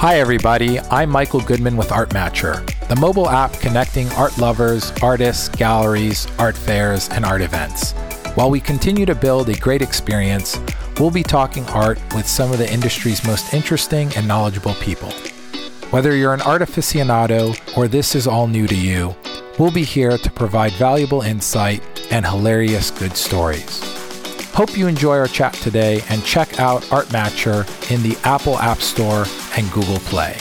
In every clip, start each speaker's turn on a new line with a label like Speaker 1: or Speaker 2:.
Speaker 1: Hi, everybody. I'm Michael Goodman with Art Matcher, the mobile app connecting art lovers, artists, galleries, art fairs, and art events. While we continue to build a great experience, we'll be talking art with some of the industry's most interesting and knowledgeable people. Whether you're an art aficionado or this is all new to you, we'll be here to provide valuable insight and hilarious good stories. Hope you enjoy our chat today and check out Art Matcher in the Apple App Store and Google Play.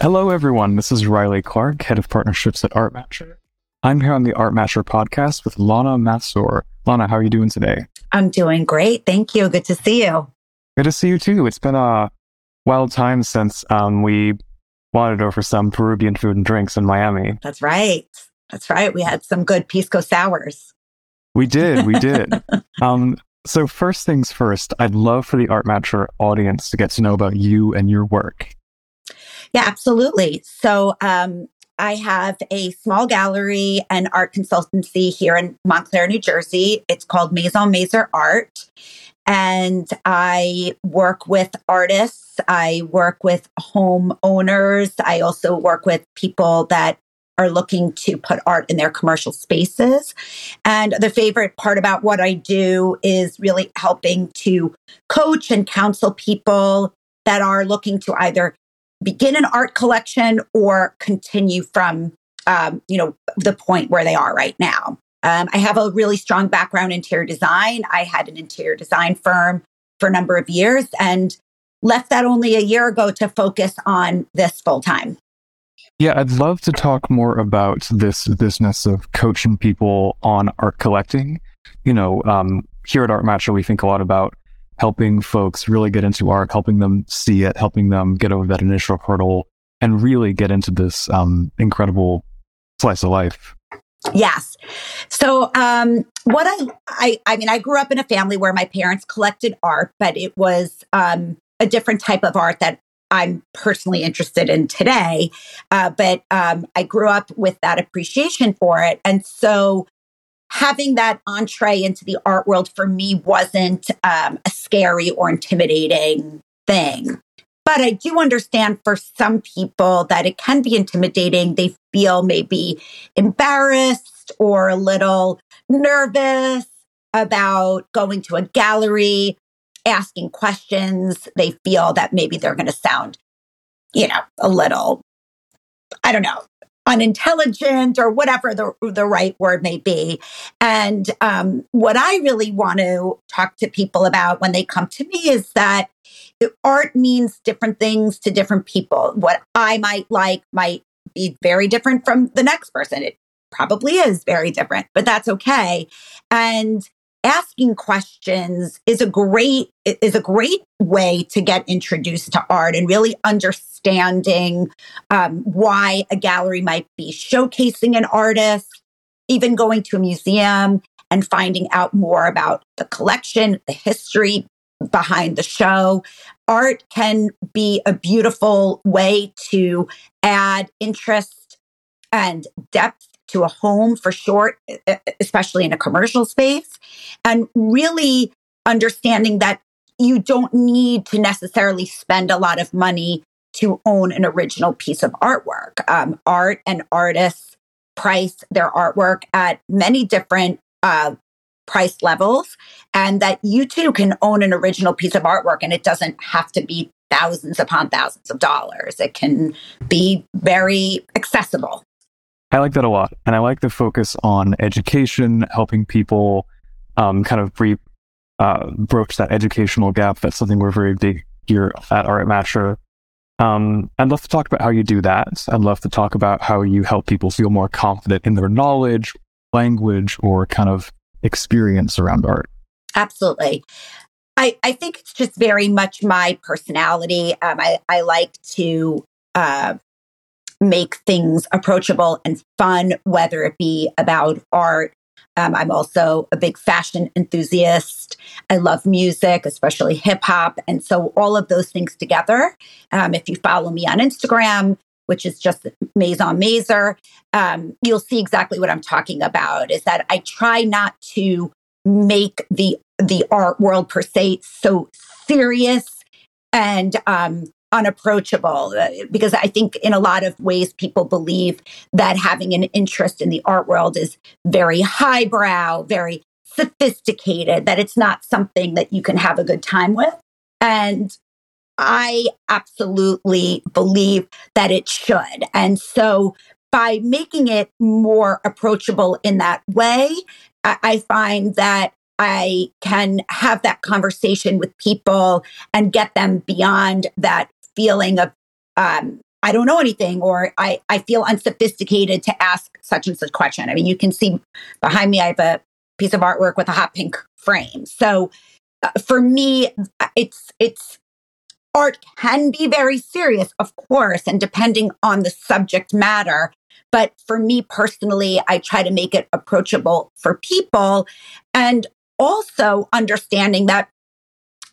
Speaker 2: Hello, everyone. This is Reilly Clark, head of partnerships at Art Matcher. I'm here on the Art Matcher podcast with Lana Masor. Lana, how are you doing today?
Speaker 3: I'm doing great. Thank you. Good to see you.
Speaker 2: Good to see you too. It's been a wild time since um, we wandered over some Peruvian food and drinks in Miami.
Speaker 3: That's right. That's right. We had some good pisco sours.
Speaker 2: We did. We did. um, so, first things first, I'd love for the Art Matcher audience to get to know about you and your work.
Speaker 3: Yeah, absolutely. So, um, I have a small gallery and art consultancy here in Montclair, New Jersey. It's called Maison Masor Art. And I work with artists, I work with homeowners, I also work with people that are looking to put art in their commercial spaces. And the favorite part about what I do is really helping to coach and counsel people that are looking to either begin an art collection or continue from um, you know the point where they are right now. Um, i have a really strong background in interior design. I had an interior design firm for a number of years and left that only a year ago to focus on this full time
Speaker 2: yeah, I'd love to talk more about this business of coaching people on art collecting. You know, um, here at Art Matcher, we think a lot about helping folks really get into art, helping them see it, helping them get over that initial hurdle, and really get into this um, incredible slice of life.
Speaker 3: Yes. So, um, what I, I, I mean, I grew up in a family where my parents collected art, but it was um, a different type of art that I'm personally interested in today. Uh, but um, I grew up with that appreciation for it. And so having that entree into the art world for me wasn't um, a scary or intimidating thing. But I do understand for some people that it can be intimidating. They feel maybe embarrassed or a little nervous about going to a gallery asking questions. They feel that maybe they're going to sound, you know, a little, I don't know, unintelligent or whatever the, the right word may be. And um, what I really want to talk to people about when they come to me is that art means different things to different people. What I might like might be very different from the next person. It probably is very different, but that's okay. And asking questions is a great is a great way to get introduced to art and really understanding um, why a gallery might be showcasing an artist even going to a museum and finding out more about the collection the history behind the show. Art can be a beautiful way to add interest and depth to a home for short, especially in a commercial space, and really understanding that you don't need to necessarily spend a lot of money to own an original piece of artwork. Um, art and artists price their artwork at many different uh, price levels, and that you too can own an original piece of artwork, and it doesn't have to be thousands upon thousands of dollars. It can be very accessible.
Speaker 2: I like that a lot. And I like the focus on education, helping people um, kind of re- uh, broach that educational gap. That's something we're very big here at Art Matcher. Um, I'd love to talk about how you do that. I'd love to talk about how you help people feel more confident in their knowledge, language, or kind of experience around art.
Speaker 3: Absolutely. I, I think it's just very much my personality. Um, I, I like to uh, make things approachable and fun, whether it be about art. Um, I'm also a big fashion enthusiast. I love music, especially hip hop. And so all of those things together, um, if you follow me on Instagram, which is just Maison Masor, um, you'll see exactly what I'm talking about is that I try not to make the the art world per se so serious and um, unapproachable uh, because I think in a lot of ways people believe that having an interest in the art world is very highbrow, very sophisticated, that it's not something that you can have a good time with. And I absolutely believe that it should. And so by making it more approachable in that way, I, find that I can have that conversation with people and get them beyond that feeling of um, I don't know anything or I, I feel unsophisticated to ask such and such question. I mean, you can see behind me, I have a piece of artwork with a hot pink frame. So uh, for me, it's it's art can be very serious, of course, and depending on the subject matter. But for me personally, I try to make it approachable for people and also understanding that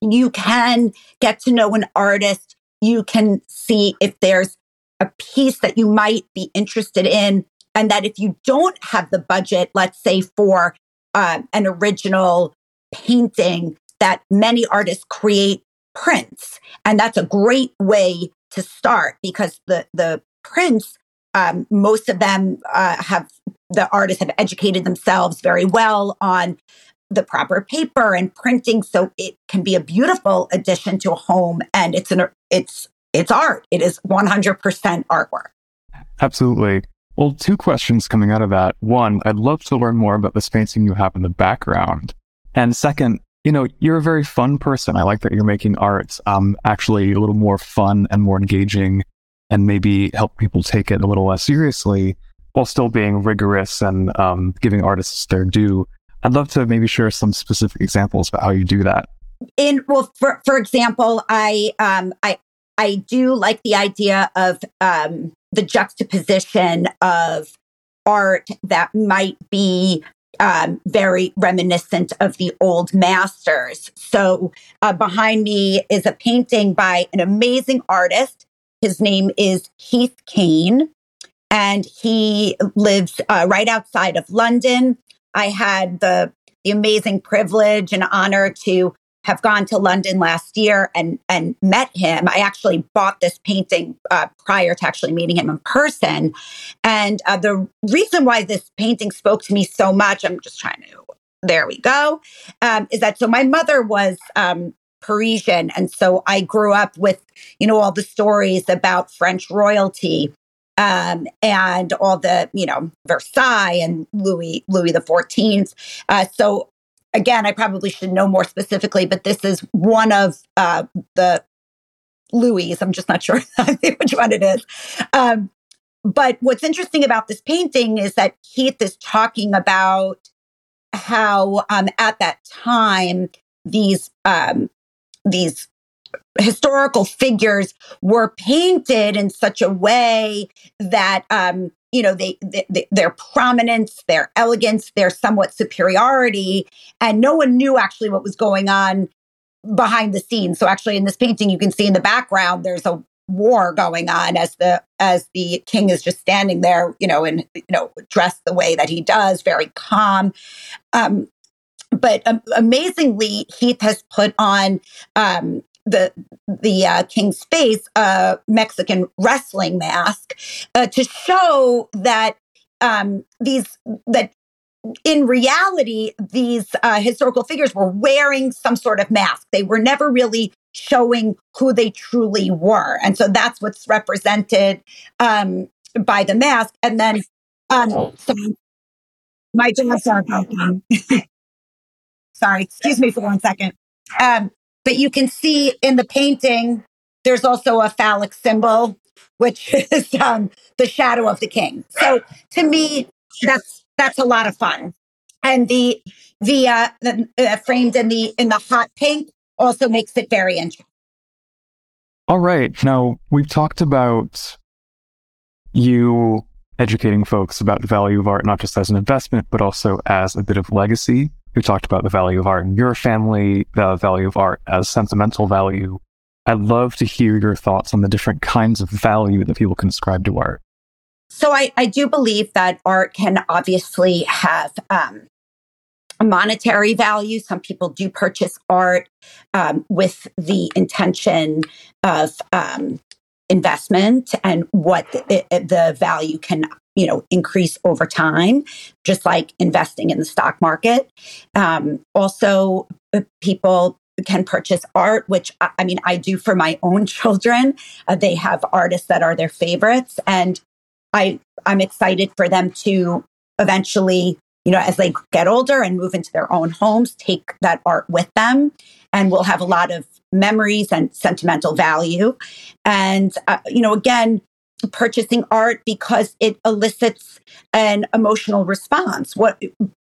Speaker 3: you can get to know an artist. You can see if there's a piece that you might be interested in. And that if you don't have the budget, let's say for uh, an original painting, that many artists create prints. And that's a great way to start because the, the prints, um, most of them uh, have, the artists have educated themselves very well on the proper paper and printing. So it can be a beautiful addition to a home and it's an, it's, it's art. It is 100% artwork.
Speaker 2: Absolutely. Well, two questions coming out of that. One, I'd love to learn more about this painting you have in the background. And second, you know, you're a very fun person. I like that you're making art um, actually a little more fun and more engaging and maybe help people take it a little less seriously while still being rigorous and um, giving artists their due. I'd love to maybe share some specific examples about how you do that.
Speaker 3: In well, for for example, I um I I do like the idea of um the juxtaposition of art that might be um, very reminiscent of the old masters. So uh, behind me is a painting by an amazing artist. His name is Heath Kane, and he lives uh, right outside of London. I had the the amazing privilege and honor to have gone to London last year and and met him. I actually bought this painting uh, prior to actually meeting him in person, and uh, the reason why this painting spoke to me so much, I'm just trying to. There we go. Um, is that so? My mother was um, Parisian, and so I grew up with you know all the stories about French royalty um, and all the you know Versailles and Louis Louis the Fourteenth. Uh, so again, I probably should know more specifically, but this is one of uh, the Louis. I'm just not sure which one it is. Um, but what's interesting about this painting is that Keith is talking about how um, at that time these um, these historical figures were painted in such a way that um, you know they, they, their prominence their elegance their somewhat superiority and no one knew actually what was going on behind the scenes. So actually in this painting you can see in the background there's a war going on as the as the king is just standing there you know and you know dressed the way that he does very calm. Um but um, amazingly heath has put on um the the uh, king's face a Mexican wrestling mask uh, to show that um, these that in reality these uh, historical figures were wearing some sort of mask. They were never really showing who they truly were, and so that's what's represented um, by the mask. And then, um, so my dogs are. Sorry, excuse me for one second. Um, but you can see in the painting, there's also a phallic symbol, which is um, the shadow of the king. So to me, that's that's a lot of fun. And the the, uh, the uh, framed in the in the hot pink also makes it very interesting.
Speaker 2: All right. Now we've talked about you educating folks about the value of art, not just as an investment, but also as a bit of legacy. We talked about the value of art in your family, the value of art as sentimental value. I'd love to hear your thoughts on the different kinds of value that people can ascribe to art.
Speaker 3: So I, I do believe that art can obviously have um, monetary value. Some people do purchase art um, with the intention of um, investment and what the, the, value can you know increase over time just like investing in the stock market um, also uh, people can purchase art which i mean i do for my own children uh, they have artists that are their favorites and i i'm excited for them to eventually you know, as they get older and move into their own homes, take that art with them and will have a lot of memories and sentimental value. And, uh, you know, again, purchasing art because it elicits an emotional response. What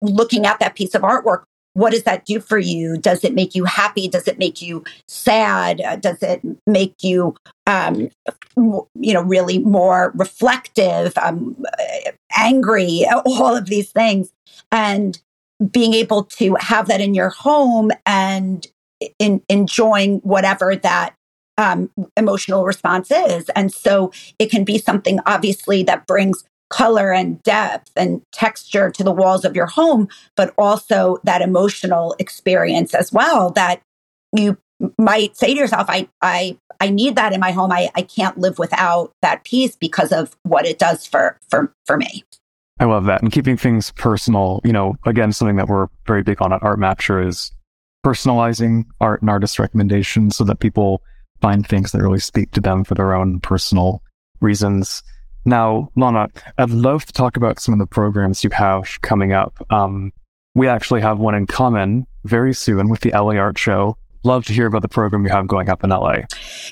Speaker 3: looking at that piece of artwork, what does that do for you? Does it make you happy? Does it make you sad? Uh, does it make you, um, you know, really more reflective, um, angry? All of these things, and being able to have that in your home and in, enjoying whatever that um, emotional response is. And so it can be something obviously that brings color and depth and texture to the walls of your home, but also that emotional experience as well that you might say to yourself, I, I, I need that in my home. I, I can't live without that piece because of what it does for, for, for me.
Speaker 2: I love that. And keeping things personal, you know, again, something that we're very big on at Art Matcher is personalizing art and artist recommendations so that people find things that really speak to them for their own personal reasons. Now, Lana, I'd love to talk about some of the programs you have coming up. Um, we actually have one in common very soon with the LA Art Show. Love to hear about the program you have going up in LA.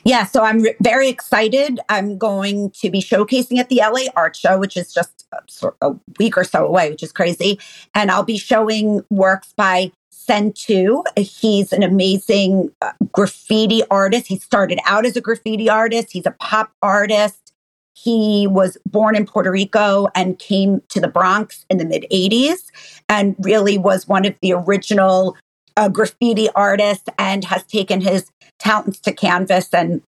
Speaker 3: Yeah, so I'm re- very excited. I'm going to be showcasing at the LA Art Show, which is just a, a week or so away, which is crazy. And I'll be showing works by Sen2. He's an amazing uh, graffiti artist. He started out as a graffiti artist. He's a pop artist. He was born in Puerto Rico and came to the Bronx in the mid 80s and really was one of the original uh, graffiti artists and has taken his talents to canvas and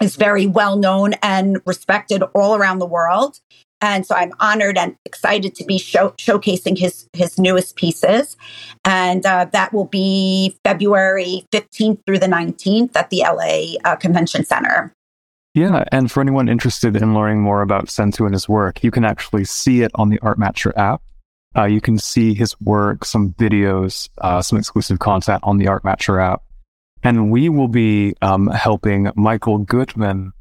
Speaker 3: is very well known and respected all around the world. And so I'm honored and excited to be show- showcasing his his newest pieces, and uh, that will be February 15th through the 19th at the LA uh, Convention Center.
Speaker 2: Yeah, and for anyone interested in learning more about Sen2 and his work, you can actually see it on the Art Matcher app. Uh, you can see his work, some videos, uh, some exclusive content on the Art Matcher app. And we will be um, helping Michael Goodman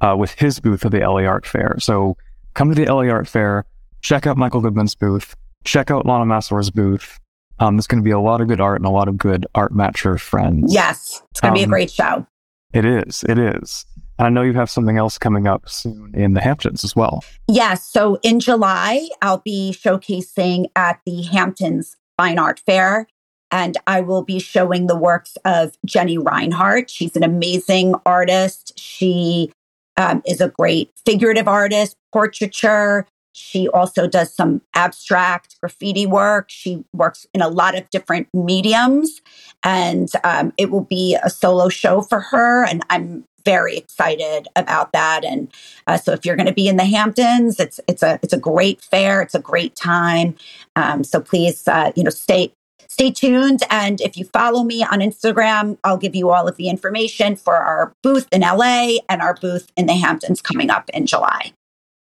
Speaker 2: uh, with his booth at the LA Art Fair. So come to the LA Art Fair, check out Michael Goodman's booth, check out Lana Masor's booth. Um, there's going to be a lot of good art and a lot of good Art Matcher friends.
Speaker 3: Yes, it's going to um, be a um, great show.
Speaker 2: It is. It is. I know you have something else coming up soon in the Hamptons as well.
Speaker 3: Yes. So in July, I'll be showcasing at the Hamptons Fine Art Fair. And I will be showing the works of Jenny Reinhardt. She's an amazing artist. She um, is a great figurative artist, portraiture. She also does some abstract graffiti work. She works in a lot of different mediums, and um, it will be a solo show for her. And I'm very excited about that. And uh, so, if you're going to be in the Hamptons, it's it's a it's a great fair. It's a great time. Um, so please, uh, you know, stay stay tuned. And if you follow me on Instagram, I'll give you all of the information for our booth in LA and our booth in the Hamptons coming up in July.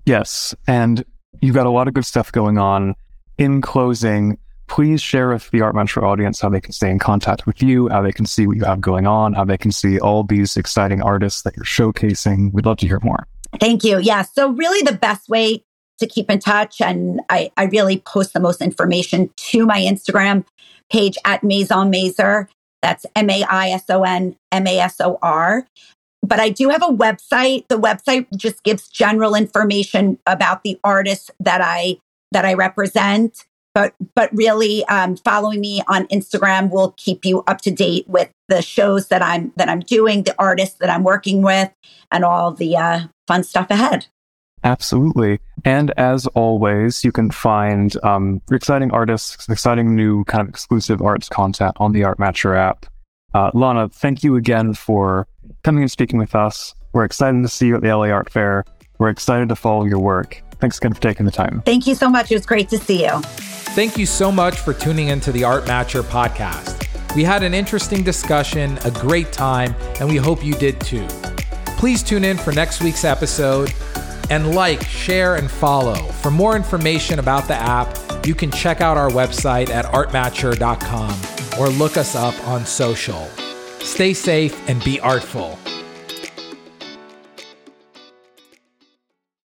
Speaker 2: Yes, and you've got a lot of good stuff going on. In closing, please share with the Art Matcher audience how they can stay in contact with you, how they can see what you have going on, how they can see all these exciting artists that you're showcasing. We'd love to hear more.
Speaker 3: Thank you. Yeah. So, really, the best way to keep in touch, and I, I really post the most information to my Instagram page at Maison Masor. That's M A I S O N M A S O R. But I do have a website. The website just gives general information about the artists that I that I represent but but really um, following me on instagram will keep you up to date with the shows that i'm that i'm doing the artists that i'm working with and all the uh, fun stuff ahead
Speaker 2: absolutely and as always you can find um, exciting artists exciting new kind of exclusive arts content on the art matcher app uh, lana thank you again for coming and speaking with us we're excited to see you at the la art fair we're excited to follow your work Thanks again for taking the time.
Speaker 3: Thank you so much. It was great to see you.
Speaker 1: Thank you so much for tuning into the Art Matcher podcast. We had an interesting discussion, a great time, and we hope you did too. Please tune in for next week's episode and like, share, and follow. For more information about the app, you can check out our website at artmatcher.com or look us up on social. Stay safe and be artful.